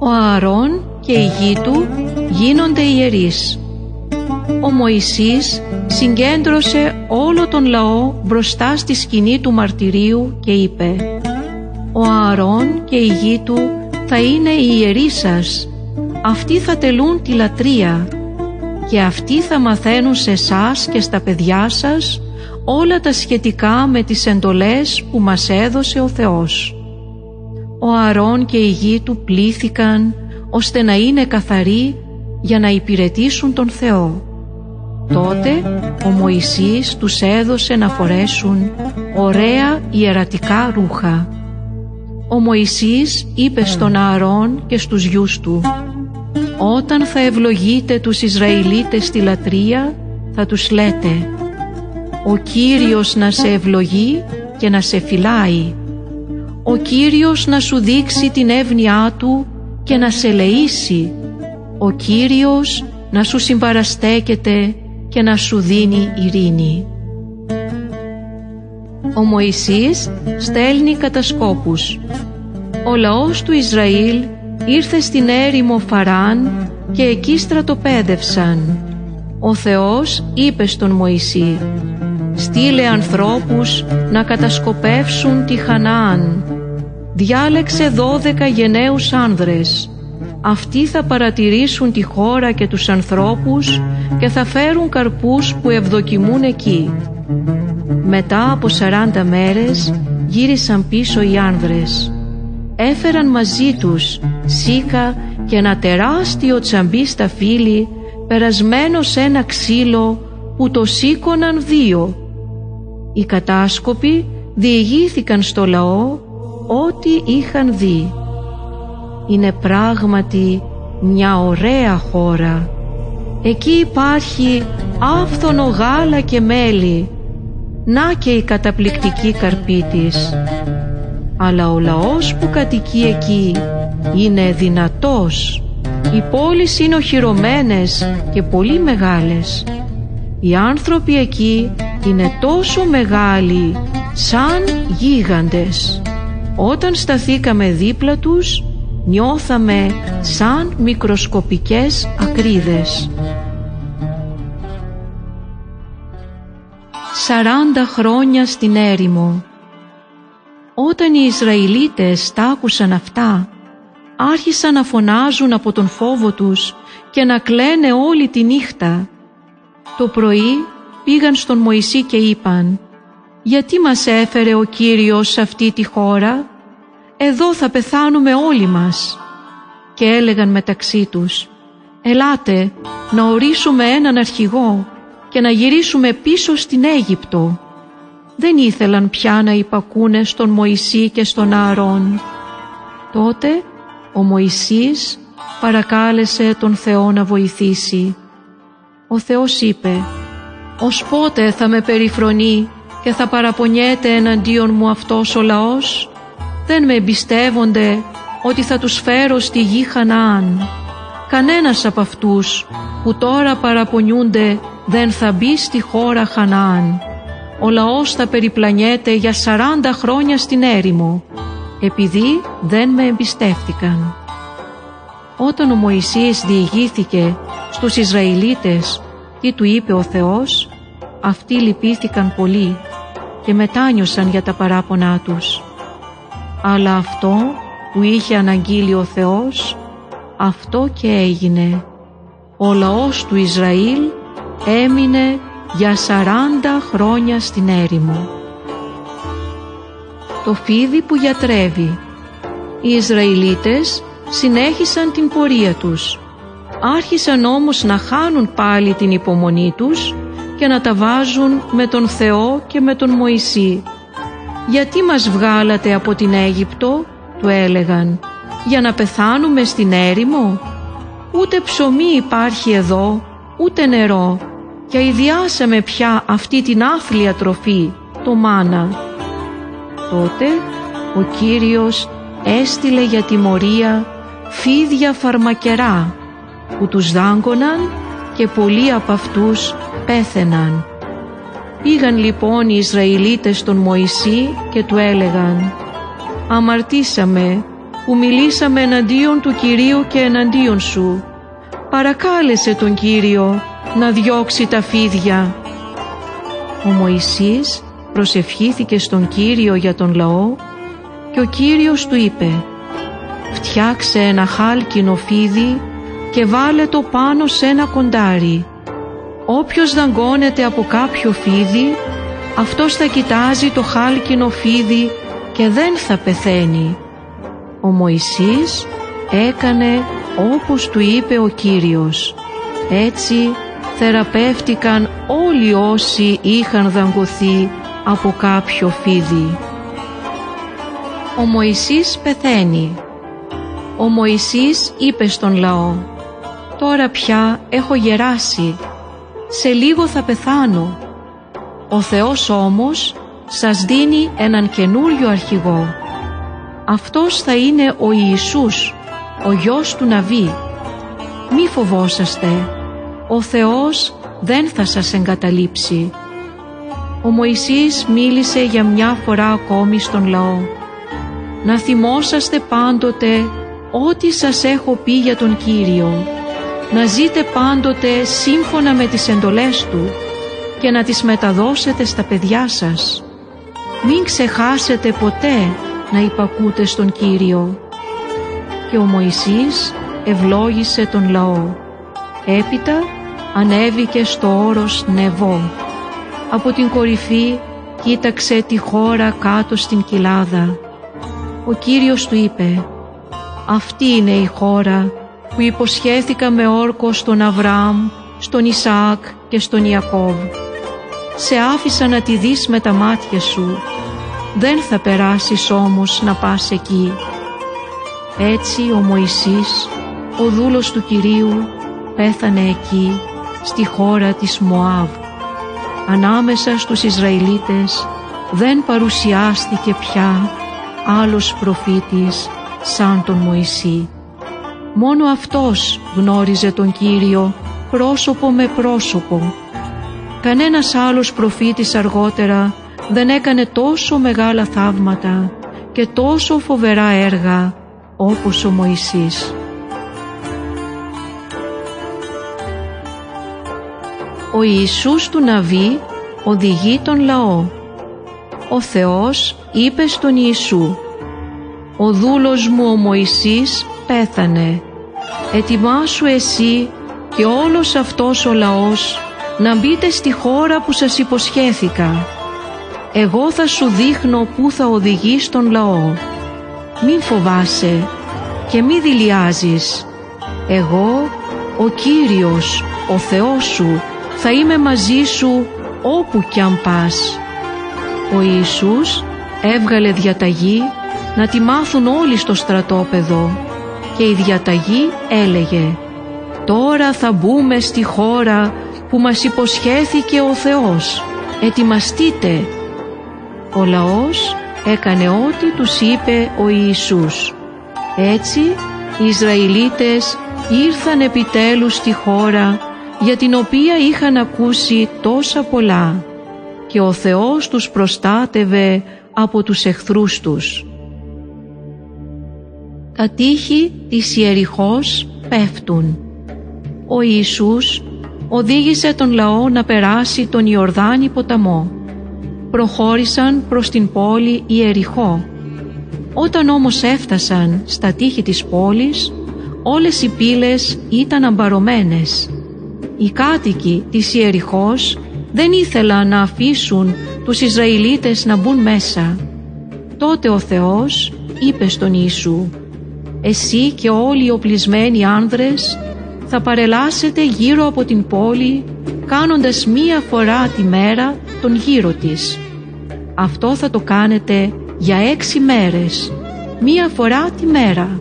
Ο Ααρών και η γη του γίνονται ιερείς. Ο Μωυσής συγκέντρωσε όλο τον λαό μπροστά στη σκηνή του μαρτυρίου και είπε «Ο Ααρών και η γη του θα είναι οι ιερείς σας, αυτοί θα τελούν τη λατρεία και αυτοί θα μαθαίνουν σε εσάς και στα παιδιά σας όλα τα σχετικά με τις εντολές που μας έδωσε ο Θεός. Ο Αρών και η γη του πλήθηκαν ώστε να είναι καθαροί για να υπηρετήσουν τον Θεό. Τότε ο Μωυσής τους έδωσε να φορέσουν ωραία ιερατικά ρούχα. Ο Μωυσής είπε στον Ααρών και στους γιους του «Όταν θα ευλογείτε τους Ισραηλίτες στη λατρεία θα τους λέτε «Ο Κύριος να σε ευλογεί και να σε φυλάει. Ο Κύριος να σου δείξει την εύνοιά Του και να σε λεήσει. Ο Κύριος να σου συμπαραστέκεται και να σου δίνει ειρήνη». Ο Μωυσής στέλνει κατασκόπους. Ο λαός του Ισραήλ ήρθε στην έρημο Φαράν και εκεί στρατοπέδευσαν. Ο Θεός είπε στον Μωυσή «Στείλε ανθρώπους να κατασκοπεύσουν τη Χαναάν. Διάλεξε δώδεκα γενναίους άνδρες. Αυτοί θα παρατηρήσουν τη χώρα και τους ανθρώπους και θα φέρουν καρπούς που ευδοκιμούν εκεί». Μετά από σαράντα μέρες γύρισαν πίσω οι άνδρες. Έφεραν μαζί τους σίκα και ένα τεράστιο τσαμπί στα φύλλη περασμένο σε ένα ξύλο που το σήκωναν δύο. Οι κατάσκοποι διηγήθηκαν στο λαό ό,τι είχαν δει. Είναι πράγματι μια ωραία χώρα. Εκεί υπάρχει άφθονο γάλα και μέλι. Να και η καταπληκτική καρπή της. Αλλά ο λαός που κατοικεί εκεί είναι δυνατός. Οι πόλεις είναι οχυρωμένες και πολύ μεγάλες. Οι άνθρωποι εκεί είναι τόσο μεγάλοι σαν γίγαντες. Όταν σταθήκαμε δίπλα τους νιώθαμε σαν μικροσκοπικές ακρίδες. Σαράντα χρόνια στην έρημο. Όταν οι Ισραηλίτες τα άκουσαν αυτά άρχισαν να φωνάζουν από τον φόβο τους και να κλαίνε όλη τη νύχτα. Το πρωί πήγαν στον Μωυσή και είπαν «Γιατί μας έφερε ο Κύριος σε αυτή τη χώρα, εδώ θα πεθάνουμε όλοι μας». Και έλεγαν μεταξύ τους «Ελάτε να ορίσουμε έναν αρχηγό και να γυρίσουμε πίσω στην Αίγυπτο». Δεν ήθελαν πια να υπακούνε στον Μωυσή και στον Ααρών. Τότε ο Μωυσής παρακάλεσε τον Θεό να βοηθήσει. Ο Θεός είπε «Ως πότε θα με περιφρονεί και θα παραπονιέται εναντίον μου αυτός ο λαός» δεν με εμπιστεύονται ότι θα τους φέρω στη γη Χαναάν. Κανένας από αυτούς που τώρα παραπονιούνται δεν θα μπει στη χώρα Χαναάν. Ο λαός θα περιπλανιέται για 40 χρόνια στην έρημο επειδή δεν με εμπιστεύτηκαν. Όταν ο Μωυσής διηγήθηκε στους Ισραηλίτες τι του είπε ο Θεός, αυτοί λυπήθηκαν πολύ και μετάνιωσαν για τα παράπονά τους. Αλλά αυτό που είχε αναγγείλει ο Θεός, αυτό και έγινε. Ο λαός του Ισραήλ έμεινε για 40 χρόνια στην έρημο το φίδι που γιατρεύει. Οι Ισραηλίτες συνέχισαν την πορεία τους. Άρχισαν όμως να χάνουν πάλι την υπομονή τους και να τα βάζουν με τον Θεό και με τον Μωυσή. «Γιατί μας βγάλατε από την Αίγυπτο» του έλεγαν «Για να πεθάνουμε στην έρημο» «Ούτε ψωμί υπάρχει εδώ, ούτε νερό και αειδιάσαμε πια αυτή την άθλια τροφή, το μάνα» τότε ο Κύριος έστειλε για τιμωρία φίδια φαρμακερά που τους δάγκωναν και πολλοί από αυτούς πέθαιναν. Πήγαν λοιπόν οι Ισραηλίτες στον Μωυσή και του έλεγαν «Αμαρτήσαμε που μιλήσαμε εναντίον του Κυρίου και εναντίον σου. Παρακάλεσε τον Κύριο να διώξει τα φίδια. Ο Μωυσής προσευχήθηκε στον Κύριο για τον λαό και ο Κύριος του είπε «Φτιάξε ένα χάλκινο φίδι και βάλε το πάνω σε ένα κοντάρι. Όποιος δαγκώνεται από κάποιο φίδι, αυτός θα κοιτάζει το χάλκινο φίδι και δεν θα πεθαίνει. Ο Μωυσής έκανε όπως του είπε ο Κύριος. Έτσι θεραπεύτηκαν όλοι όσοι είχαν δαγκωθεί από κάποιο φίδι. Ο Μωυσής πεθαίνει. Ο Μωυσής είπε στον λαό «Τώρα πια έχω γεράσει, σε λίγο θα πεθάνω. Ο Θεός όμως σας δίνει έναν καινούριο αρχηγό. Αυτός θα είναι ο Ιησούς, ο γιος του Ναβί. Μη φοβόσαστε, ο Θεός δεν θα σας εγκαταλείψει. Ο Μωυσής μίλησε για μια φορά ακόμη στον λαό. Να θυμόσαστε πάντοτε ό,τι σας έχω πει για τον Κύριο. Να ζείτε πάντοτε σύμφωνα με τις εντολές Του και να τις μεταδώσετε στα παιδιά σας. Μην ξεχάσετε ποτέ να υπακούτε στον Κύριο. Και ο Μωυσής ευλόγησε τον λαό. Έπειτα ανέβηκε στο όρος Νεβό. Από την κορυφή κοίταξε τη χώρα κάτω στην κοιλάδα. Ο Κύριος του είπε «Αυτή είναι η χώρα που υποσχέθηκα με όρκο στον Αβραάμ, στον Ισαάκ και στον Ιακώβ. Σε άφησα να τη δεις με τα μάτια σου δεν θα περάσεις όμως να πας εκεί. Έτσι ο Μωυσής, ο δούλος του Κυρίου, πέθανε εκεί, στη χώρα της Μωάβ. Ανάμεσα στους Ισραηλίτες δεν παρουσιάστηκε πια άλλος προφήτης σαν τον Μωυσή. Μόνο αυτός γνώριζε τον Κύριο πρόσωπο με πρόσωπο. Κανένας άλλος προφήτης αργότερα δεν έκανε τόσο μεγάλα θαύματα και τόσο φοβερά έργα όπως ο Μωυσής. Ο Ιησούς του Ναβί οδηγεί τον λαό. Ο Θεός είπε στον Ιησού «Ο δούλος μου ο Μωυσής πέθανε. Ετοιμάσου εσύ και όλος αυτός ο λαός να μπείτε στη χώρα που σας υποσχέθηκα εγώ θα σου δείχνω πού θα οδηγείς τον λαό. Μην φοβάσαι και μη δηλιάζεις. Εγώ, ο Κύριος, ο Θεός σου, θα είμαι μαζί σου όπου κι αν πας. Ο Ιησούς έβγαλε διαταγή να τη μάθουν όλοι στο στρατόπεδο και η διαταγή έλεγε «Τώρα θα μπούμε στη χώρα που μας υποσχέθηκε ο Θεός. Ετοιμαστείτε ο λαός έκανε ό,τι τους είπε ο Ιησούς. Έτσι οι Ισραηλίτες ήρθαν επιτέλους στη χώρα για την οποία είχαν ακούσει τόσα πολλά και ο Θεός τους προστάτευε από τους εχθρούς τους. Τα τείχη της Ιεριχώς πέφτουν. Ο Ιησούς οδήγησε τον λαό να περάσει τον Ιορδάνη ποταμό προχώρησαν προς την πόλη Ιεριχώ. Όταν όμως έφτασαν στα τείχη της πόλης, όλες οι πύλες ήταν αμπαρωμένες. Οι κάτοικοι της Ιεριχώς δεν ήθελαν να αφήσουν τους Ισραηλίτες να μπουν μέσα. Τότε ο Θεός είπε στον Ιησού «Εσύ και όλοι οι οπλισμένοι άνδρες θα παρελάσετε γύρω από την πόλη κάνοντας μία φορά τη μέρα τον γύρο της. Αυτό θα το κάνετε για έξι μέρες, μία φορά τη μέρα.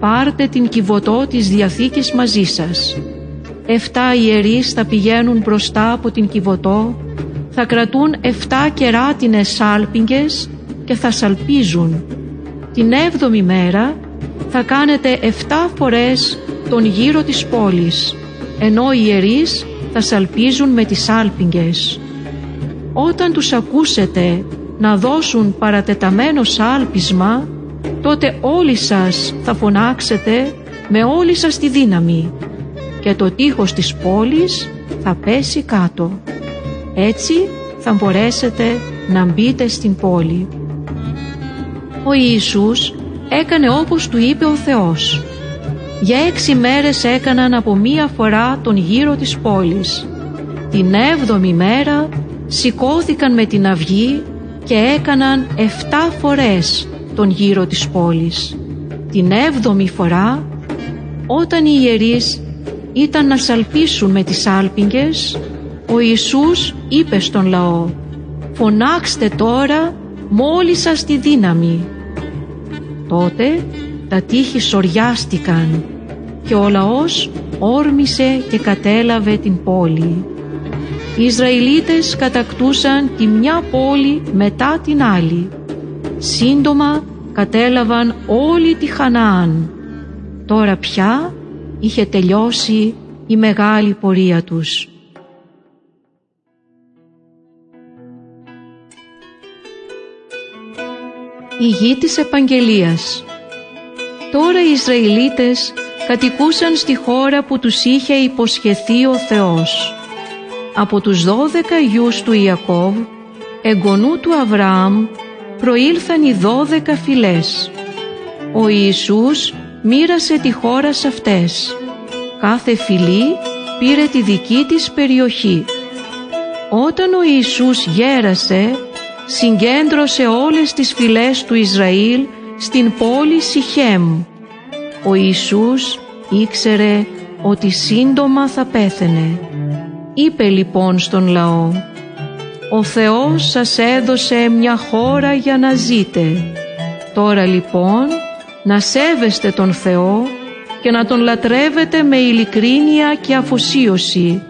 Πάρτε την κυβωτό της Διαθήκης μαζί σας. Εφτά ιερείς θα πηγαίνουν μπροστά από την κυβωτό, θα κρατούν εφτά κεράτινες σάλπιγγες και θα σαλπίζουν. Την έβδομη μέρα θα κάνετε εφτά φορές τον γύρο της πόλης, ενώ οι ιερείς θα σαλπίζουν με τις σάλπιγγες. Όταν τους ακούσετε να δώσουν παρατεταμένο σάλπισμα, τότε όλοι σας θα φωνάξετε με όλη σας τη δύναμη και το τείχος της πόλης θα πέσει κάτω. Έτσι θα μπορέσετε να μπείτε στην πόλη. Ο Ιησούς έκανε όπως του είπε ο Θεός. Για έξι μέρες έκαναν από μία φορά τον γύρο της πόλης. Την έβδομη μέρα σηκώθηκαν με την αυγή και έκαναν εφτά φορές τον γύρο της πόλης. Την έβδομη φορά, όταν οι ιερείς ήταν να σαλπίσουν με τις άλπιγγες, ο Ιησούς είπε στον λαό «Φωνάξτε τώρα μόλις σας τη δύναμη». Τότε τα τείχη σοριάστηκαν και ο λαός όρμησε και κατέλαβε την πόλη. Οι Ισραηλίτες κατακτούσαν τη μια πόλη μετά την άλλη. Σύντομα κατέλαβαν όλη τη Χαναάν. Τώρα πια είχε τελειώσει η μεγάλη πορεία τους. Η γη της Επαγγελίας Τώρα οι Ισραηλίτες κατοικούσαν στη χώρα που τους είχε υποσχεθεί ο Θεός. Από τους δώδεκα γιους του Ιακώβ, εγγονού του Αβραάμ, προήλθαν οι δώδεκα φυλές. Ο Ιησούς μοίρασε τη χώρα σε αυτές. Κάθε φυλή πήρε τη δική της περιοχή. Όταν ο Ιησούς γέρασε, συγκέντρωσε όλες τις φυλές του Ισραήλ στην πόλη Σιχέμ. Ο Ιησούς ήξερε ότι σύντομα θα πέθαινε. Είπε λοιπόν στον λαό «Ο Θεός σας έδωσε μια χώρα για να ζείτε. Τώρα λοιπόν να σέβεστε τον Θεό και να τον λατρεύετε με ειλικρίνεια και αφοσίωση.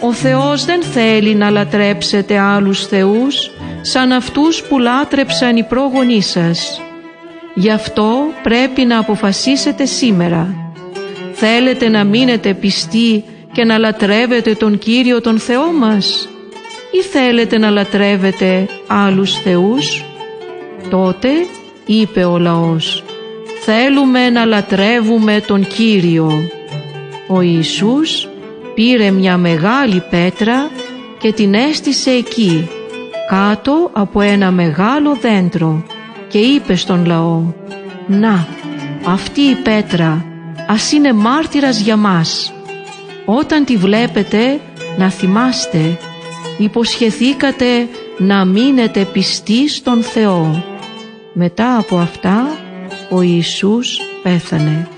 Ο Θεός δεν θέλει να λατρέψετε άλλους θεούς σαν αυτούς που λάτρεψαν οι πρόγονοί σας. Γι' αυτό πρέπει να αποφασίσετε σήμερα. Θέλετε να μείνετε πιστοί και να λατρεύετε τον Κύριο τον Θεό μας; Ή θέλετε να λατρεύετε άλλους θεούς; Τότε είπε ο λαός θέλουμε να λατρεύουμε τον Κύριο. Ο Ιησούς πήρε μια μεγάλη πέτρα και την έστησε εκεί, κάτω από ένα μεγάλο δέντρο και είπε στον λαό «Να, αυτή η πέτρα ας είναι μάρτυρας για μας. Όταν τη βλέπετε να θυμάστε, υποσχεθήκατε να μείνετε πιστοί στον Θεό». Μετά από αυτά ο Ιησούς πέθανε.